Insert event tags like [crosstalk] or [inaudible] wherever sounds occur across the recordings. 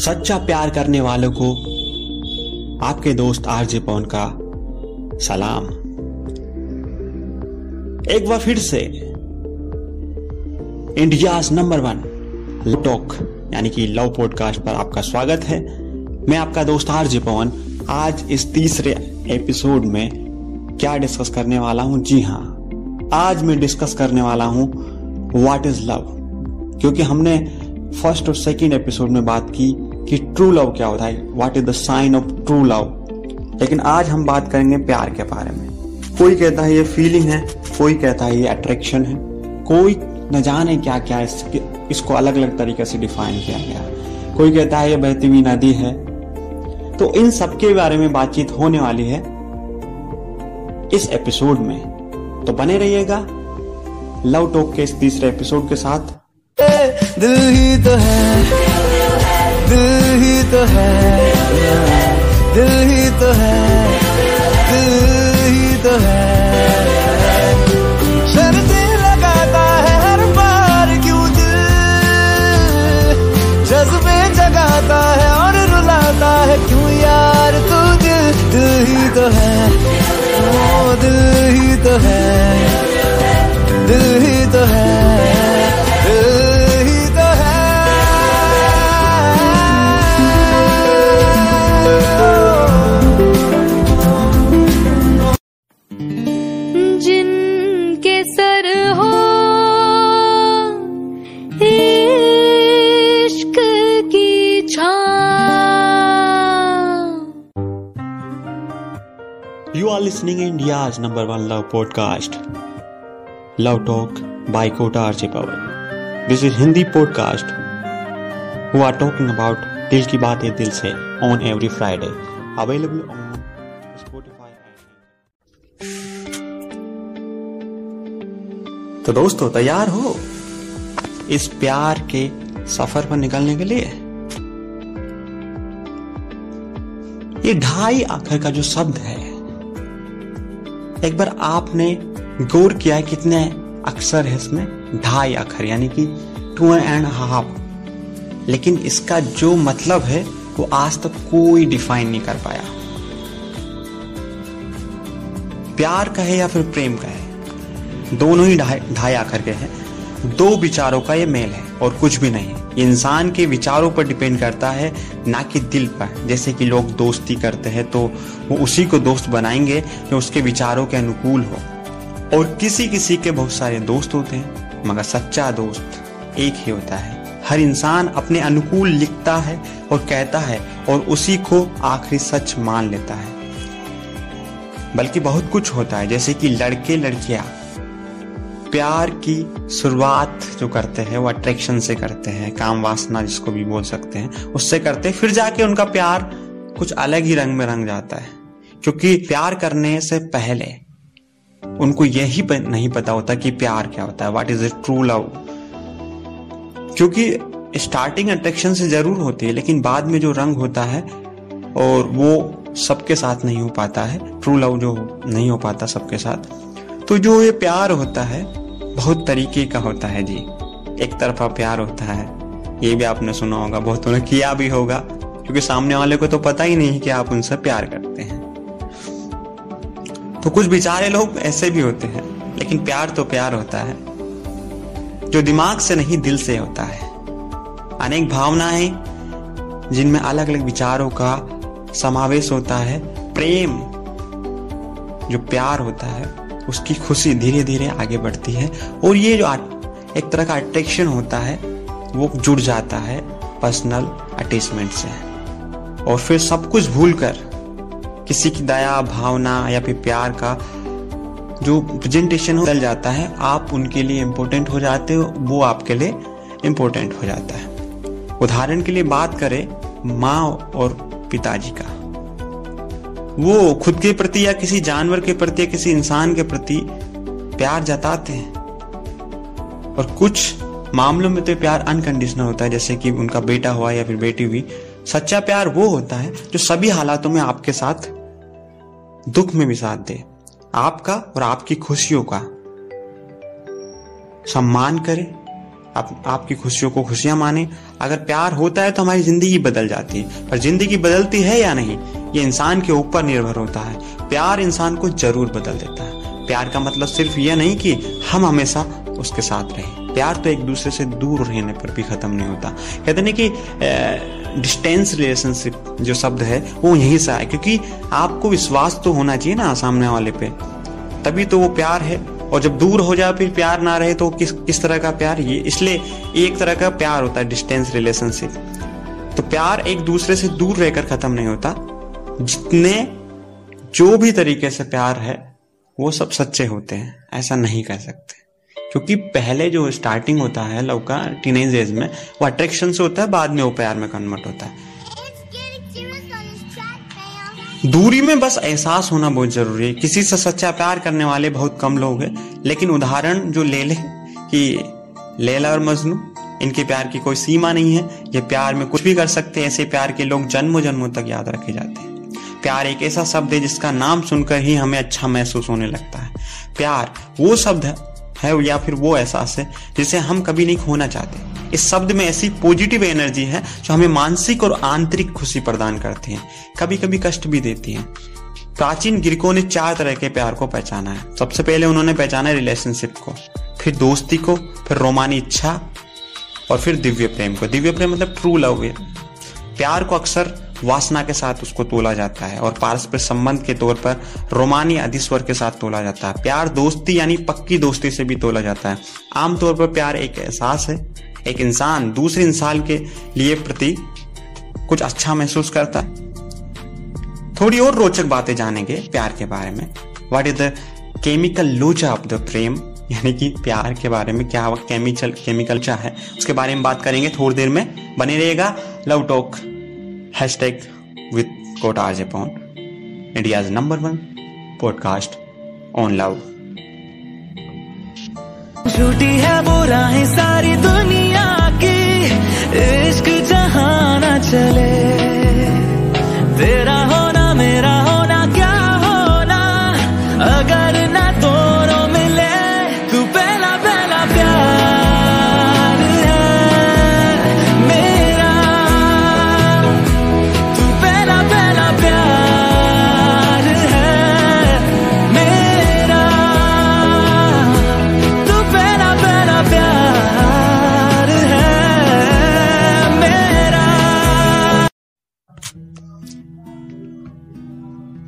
सच्चा प्यार करने वालों को आपके दोस्त आरजे पवन का सलाम। एक बार फिर से इंडिया नंबर वन टॉक यानी कि लव पॉडकास्ट पर आपका स्वागत है। मैं आपका दोस्त आरजे पवन, आज इस तीसरे एपिसोड में क्या डिस्कस करने वाला हूँ? जी हाँ, आज मैं डिस्कस करने वाला हूँ व्हाट इज़ लव क्योंकि हमने फ़र्स्ट और सेकंड एपिसोड में बात की कि ट्रू लव क्या होता है? What is the sign of true love लेकिन आज हम बात करेंगे प्यार के बारे में। कोई कहता है ये फीलिंग है कोई कहता है ये अट्रैक्शन है। कोई न जाने क्या क्या इस, इसको अलग अलग तरीके से डिफाइन किया गया। कोई कहता है ये बहती हुई नदी है। तो इन सब के बारे में बातचीत होने वाली है इस एपिसोड में। तो बने रहिएगा लव टॉक के इस तीसरे एपिसोड के साथ। ए, दिल ही तो है। दिल ही तो है। दिल ही तो है। दिल ही तो है। लगाता है हर बार क्यों दिल? जगाता है और रुलाता है, क्यों यार तू दिल? दिल ही तो है। दिल ही तो है। दिल ही तो है। Listening India number one love podcast love talk by Kota RJ Pavan this is Hindi podcast who are talking about दिल की बात है दिल से on every Friday available on तो दोस्तों, तैयार हो इस प्यार के सफ़र पर निकलने के लिए? ये ढाई आखिर का जो शब्द है एक बार आपने गौर किया है कितने अक्षर है इसमें? ढाई अक्षर यानी कि टू एंड हाफ़ लेकिन इसका जो मतलब है, वो आज तक कोई डिफाइन नहीं कर पाया। प्यार का है या फिर प्रेम का है दोनों ही ढाई आखिर के हैं। दो विचारों का ये मेल है। और कुछ भी नहीं। इंसान के विचारों पर डिपेंड करता है, ना कि दिल पर। जैसे कि लोग दोस्ती करते हैं तो वो उसी को दोस्त बनाएँगे जो उसके विचारों के अनुकूल हो। और किसी किसी के बहुत सारे दोस्त होते हैं, मगर सच्चा दोस्त एक ही होता है। हर इंसान अपने अनुकूल लिखता है और कहता है, और उसी को आखिरी सच मान लेता है। बल्कि बहुत कुछ होता है, जैसे कि लड़के लड़कियाँ प्यार की शुरुआत जो करते हैं, वो अट्रैक्शन से करते हैं, काम वासना जिसको भी बोल सकते हैं, उससे करते हैं, फिर जाके उनका प्यार कुछ अलग ही रंग में रंग जाता है। क्योंकि प्यार करने से पहले उनको यही नहीं पता होता कि प्यार क्या होता है what is it true love क्योंकि स्टार्टिंग अट्रैक्शन से ज़रूर होती है, लेकिन बाद में जो रंग होता है और वो सबके साथ नहीं हो पाता है ट्रू लव जो नहीं हो पाता सबके साथ तो जो ये प्यार होता है बहुत तरीके का होता है जी। एक तरफा प्यार होता है। ये भी आपने सुना होगा, बहुतों ने किया भी होगा। क्योंकि सामने वाले को तो पता ही नहीं कि आप उनसे प्यार करते हैं। तो कुछ बेचारे लोग ऐसे भी होते हैं, लेकिन प्यार तो प्यार होता है। जो दिमाग से नहीं, दिल से होता है। अनेक भावनाएँ, जिनमें अलग अलग विचारों का समावेश होता है। प्रेम, जो प्यार होता है उसकी खुशी धीरे धीरे आगे बढ़ती है। और ये जो एक तरह का अट्रैक्शन होता है, वो जुड़ जाता है पर्सनल अटैचमेंट से। और फिर सब कुछ भूल कर किसी की दया, भावना या फिर प्यार का जो प्रेजेंटेशन हो, चल जाता है, आप उनके लिए इम्पोर्टेंट हो जाते हो, वो आपके लिए इम्पोर्टेंट हो जाता है। उदाहरण के लिए बात करें माँ और पिताजी का। वो खुद के प्रति या किसी जानवर के प्रति या किसी इंसान के प्रति प्यार जताते हैं। और कुछ मामलों में तो प्यार अनकंडीशनल होता है, जैसे कि उनका बेटा हुआ या फिर बेटी हुई। सच्चा प्यार वो होता है जो सभी हालातों में आपके साथ दुख में भी साथ दे। आपका और आपकी खुशियों का सम्मान करे आप, आपकी खुशियों को खुशियाँ माने। अगर प्यार होता है तो हमारी ज़िंदगी बदल जाती है। पर ज़िंदगी बदलती है या नहीं, ये इंसान के ऊपर निर्भर होता है। प्यार इंसान को ज़रूर बदल देता है। प्यार का मतलब सिर्फ़ यह नहीं कि हम हमेशा उसके साथ रहें। प्यार तो एक दूसरे से दूर रहने पर भी खत्म नहीं होता। कहते ना कि डिस्टेंस रिलेशनशिप जो शब्द है, वो यहीं से आए क्योंकि आपको विश्वास तो होना चाहिए ना सामने वाले पे। तभी तो वो प्यार है। और जब दूर हो जाए, फिर प्यार ना रहे तो किस किस तरह का प्यार? ये इसलिए एक तरह का प्यार होता है डिस्टेंस रिलेशनशिप तो प्यार एक दूसरे से दूर रहकर खत्म नहीं होता। जितने जो भी तरीके से प्यार है, वो सब सच्चे होते हैं, ऐसा नहीं कह सकते। क्योंकि पहले जो स्टार्टिंग होता है लव का टीनेज एज में, वो अट्रैक्शन से होता है, बाद में वो प्यार में कन्वर्ट होता है। दूरी में बस एहसास होना बहुत ज़रूरी है। किसी से सच्चा प्यार करने वाले बहुत कम लोग हैं, लेकिन उदाहरण जो ले ले कि लेला और मजनू, इनके प्यार की कोई सीमा नहीं है। ये प्यार में कुछ भी कर सकते हैं, ऐसे प्यार के लोग जन्मों जन्मों तक याद रखे जाते हैं। प्यार एक ऐसा शब्द है जिसका नाम सुनकर ही हमें अच्छा महसूस होने लगता है। प्यार वो शब्द है या फिर वो एहसास है जिसे हम कभी नहीं खोना चाहते। इस शब्द में ऐसी पॉजिटिव एनर्जी है जो हमें मानसिक और आंतरिक खुशी प्रदान करती है कभी कभी कष्ट भी देती है। प्राचीन ग्रीकों ने चार तरह के प्यार को पहचाना है। सबसे पहले उन्होंने पहचाना रिलेशनशिप को, फिर दोस्ती को, फिर रोमानी इच्छा, और फिर दिव्य प्रेम को। दिव्य प्रेम मतलब ट्रू लव है। प्यार को अक्सर वासना के साथ उसको तोला जाता है, और पारस्परिक संबंध के तौर पर रोमानी अधिस्वर के साथ तोला जाता है। प्यार दोस्ती यानी पक्की दोस्ती से भी तोला जाता है। आमतौर पर प्यार एक एहसास है एक इंसान दूसरे इंसान के लिए प्रति कुछ अच्छा महसूस करता है। थोड़ी और रोचक बातें जानेंगे प्यार के बारे में। व्हाट इज़ द केमिकल लोचा ऑफ़ द प्रेम यानी कि प्यार के बारे में क्या केमिकल केमिकल क्या है? उसके बारे में बात करेंगे थोड़ी देर में। बने रहेगा love talk hashtag with Kota R Pavan India's number one podcast on love झूठी है वो राहें सारी दुनिया। इश्क जहाँ न चले।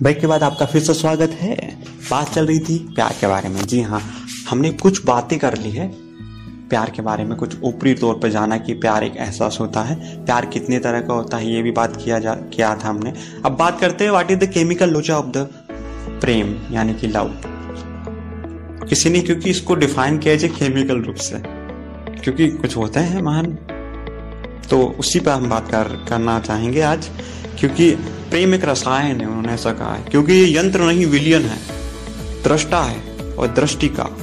ब्रेक के बाद आपका फिर से स्वागत है। बात चल रही थी प्यार के बारे में। जी हाँ हमने कुछ बातें कर ली है। प्यार के बारे में कुछ ऊपरी तौर पर जाना कि प्यार एक एहसास होता है। प्यार कितने तरह का होता है, ये भी बात किया जा, किया था हमने। अब बात करते हैं व्हाट इज़ द केमिकल लोचा ऑफ़ द प्रेम, यानी कि लव किसी ने, क्योंकि इसको डिफाइन किया जाए केमिकल रूप से। क्योंकि कुछ होता है, महान तो उसी पर हम बात कर, करना चाहेंगे आज, क्योंकि प्रेम एक रसायन है, उन्होंने ऐसा कहा है। क्योंकि ये यंत्र नहीं, विलियन है। दृष्टा है और दृष्टि का।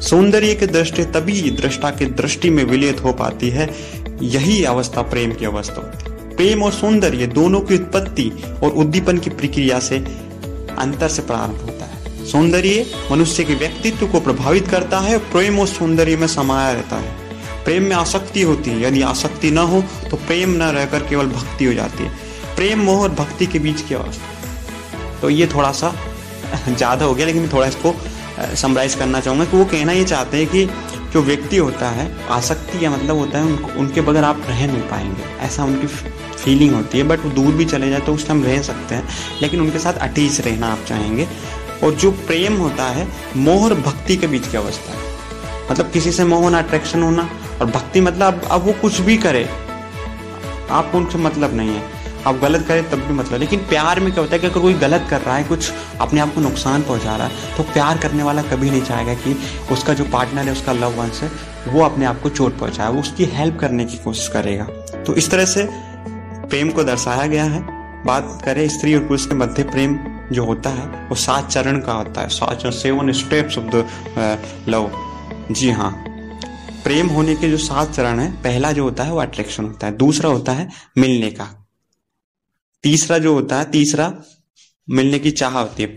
सौंदर्य के दृष्टि, तभी दृष्टा के दृष्टि में विलियत हो पाती है। यही अवस्था प्रेम की अवस्था होती है। प्रेम और सौंदर्य दोनों की उत्पत्ति और उद्दीपन की प्रक्रिया से अंतर से प्रारंभ होता है। सौंदर्य मनुष्य के व्यक्तित्व को प्रभावित करता है, प्रेम और सौंदर्य में समाया रहता है। प्रेम में आसक्ति होती है। यदि आसक्ति न हो तो प्रेम न रहकर केवल भक्ति हो जाती है। प्रेम, मोह और भक्ति के बीच की अवस्था तो ये थोड़ा सा [laughs] ज़्यादा हो गया, लेकिन थोड़ा इसको समराइज करना चाहूँगा कि वो कहना ये चाहते हैं कि जो व्यक्ति होता है, आसक्ति या मतलब होता है उनको उनके बगैर आप रह नहीं पाएँगे। ऐसा उनकी फीलिंग होती है बट वो दूर भी चले जाए तो उस टाइम रह सकते हैं, लेकिन उनके साथ अटीच रहना आप चाहेंगे। और जो प्रेम होता है, मोह और भक्ति के बीच की अवस्था है। मतलब किसी से मोह होना अट्रैक्शन होना और भक्ति मतलब अब, वो कुछ भी करे आपको उनसे मतलब नहीं है। आप गलत करें तब भी मतलब लेकिन प्यार में क्या होता है कि अगर कोई गलत कर रहा है कुछ अपने आप को नुकसान पहुँचा रहा है तो प्यार करने वाला कभी नहीं चाहेगा कि उसका जो पार्टनर है उसका लव वंस है वो अपने आप को चोट पहुँचाए वो उसकी हेल्प करने की कोशिश करेगा। तो इस तरह से प्रेम को दर्शाया गया है। बात करें स्त्री और पुरुष के मध्य प्रेम जो होता है वो सात चरण का होता है। सात seven steps of the love जी हाँ। प्रेम होने के जो सात चरण है, पहला जो होता है वो अट्रैक्शन होता है, दूसरा होता है मिलने का। तीसरा जो होता है, तीसरा मिलने की चाह होती है।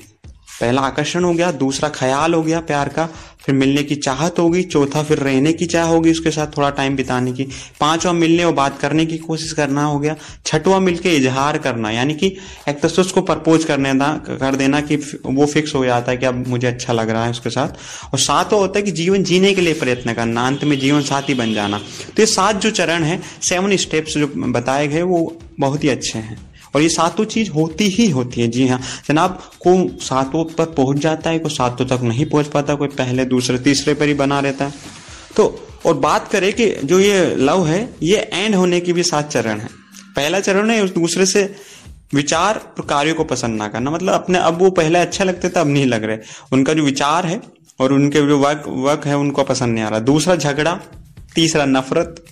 पहला आकर्षण हो गया, दूसरा ख्याल हो गया प्यार का, फिर मिलने की चाहत होगी, चौथा फिर रहने की चाह होगी उसके साथ थोड़ा टाइम बिताने की, पांचवा मिलने और बात करने की कोशिश करना हो गया, छठवा मिलके इजहार करना, यानी कि एक तो उसको प्रपोज करने दा, कर देना कि वो फिक्स हो जाता है कि अब मुझे अच्छा लग रहा है उसके साथ, और सातवा होता है कि जीवन जीने के लिए प्रयत्न करना, अंत में जीवन साथी बन जाना। तो ये सात जो चरण है सेवन स्टेप्स जो बताए गए, वो बहुत ही अच्छे हैं। और ये सातों चीज़ होती ही होती है। जी हाँ जनाब को सातों पर पहुँच जाता है, कोई सातों तक नहीं पहुँच पाता, कोई पहले, दूसरे, तीसरे पर ही बना रहता है। तो और बात करें कि जो ये लव है, ये एंड होने की भी सात चरण है। पहला चरण है, उस दूसरे से विचार और कार्यों को पसंद ना करना। मतलब अपने, अब वो पहले अच्छे लगते थे, अब नहीं लग रहे। उनका जो विचार है और उनके जो वर्क वर्क है, उनको पसंद नहीं आ रहा। दूसरा झगड़ा, तीसरा नफरत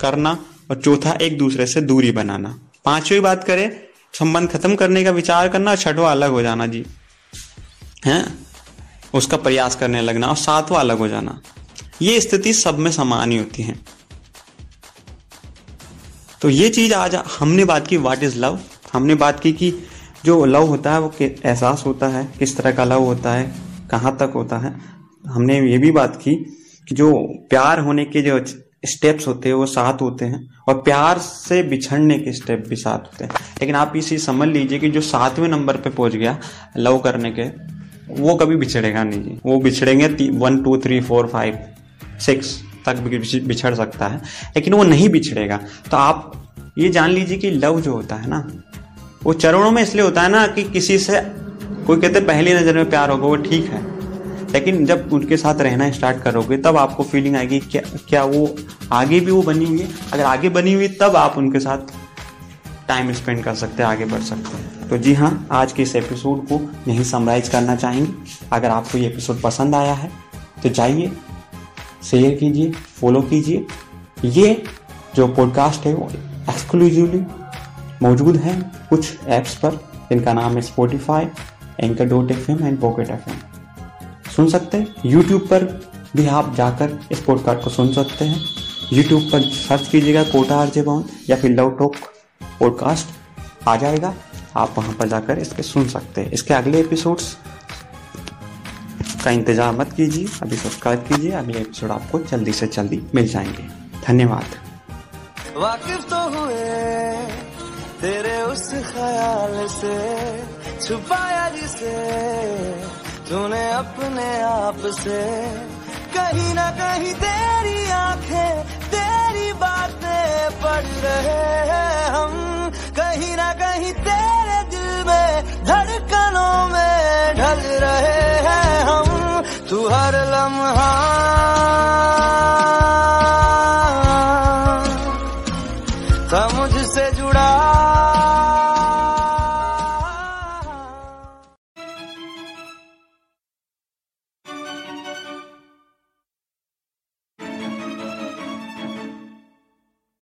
करना और चौथा एक दूसरे से दूरी बनाना। पांचवी बात करें, संबंध खत्म करने का विचार करना और छठवा अलग हो जाना जी। है? उसका प्रयास करने लगना और सातवा अलग हो जाना। ये स्थिति सब में समान ही होती है। तो ये चीज़ आज हमने बात की व्हाट इज़ लव हमने बात की कि जो लव होता है, वो एहसास होता है, किस तरह का लव होता है, कहाँ तक होता है। हमने ये भी बात की कि जो प्यार होने के जो स्टेप्स होते हैं, वो साथ होते हैं और प्यार से बिछड़ने के स्टेप भी साथ होते हैं। लेकिन आप इसी समझ लीजिए कि जो सातवें नंबर पे पहुँच गया लव करने के, वो कभी बिछड़ेगा नहीं जी। वो बिछड़ेंगे one two three four five six तक बिछड़ सकता है, लेकिन वो नहीं बिछड़ेगा। तो आप ये जान लीजिए कि लव जो होता है ना, वो चरणों में इसलिए होता है ना कि किसी से, कोई कहते पहली नज़र में प्यार होगा, वो ठीक है। लेकिन जब उनके साथ रहना स्टार्ट करोगे, तब आपको फीलिंग आएगी क्या क्या वो आगे भी वो बनी हुई है अगर आगे बनी हुई, तब आप उनके साथ टाइम स्पेंड कर सकते हैं, आगे बढ़ सकते हैं। तो जी हाँ आज के इस एपिसोड को यहीं समराइज करना चाहेंगे। अगर आपको ये एपिसोड पसंद आया है तो जाइए शेयर कीजिए फॉलो कीजिए। ये जो पॉडकास्ट है, वो एक्सक्लूसिवली मौजूद है कुछ ऐप्स पर। जिनका नाम है Spotify Anchor dot F M and Pocket F M सुन सकते हैं। यूट्यूब पर भी आप जाकर इस पॉडकास्ट को सुन सकते हैं। यूट्यूब पर सर्च कीजिएगा कोटा आरजे बाउन या फिर लव टॉक पॉडकास्ट आ जाएगा। आप वहाँ पर जाकर इसके सुन सकते हैं। इसके अगले एपिसोड्स का इंतज़ार मत कीजिए। अभी सब्सक्राइब कीजिए। अगले एपिसोड आपको जल्दी से जल्दी मिल जाएँगे। धन्यवाद। वाकिफ तो हुए तेरे उस ख्याल से, छुपाया जिसे। तूने अपने आप से कहीं ना कहीं तेरी आँखें, तेरी बातें पढ़ रहे हैं हम। कहीं ना कहीं तेरे दिल में धड़कनों में ढल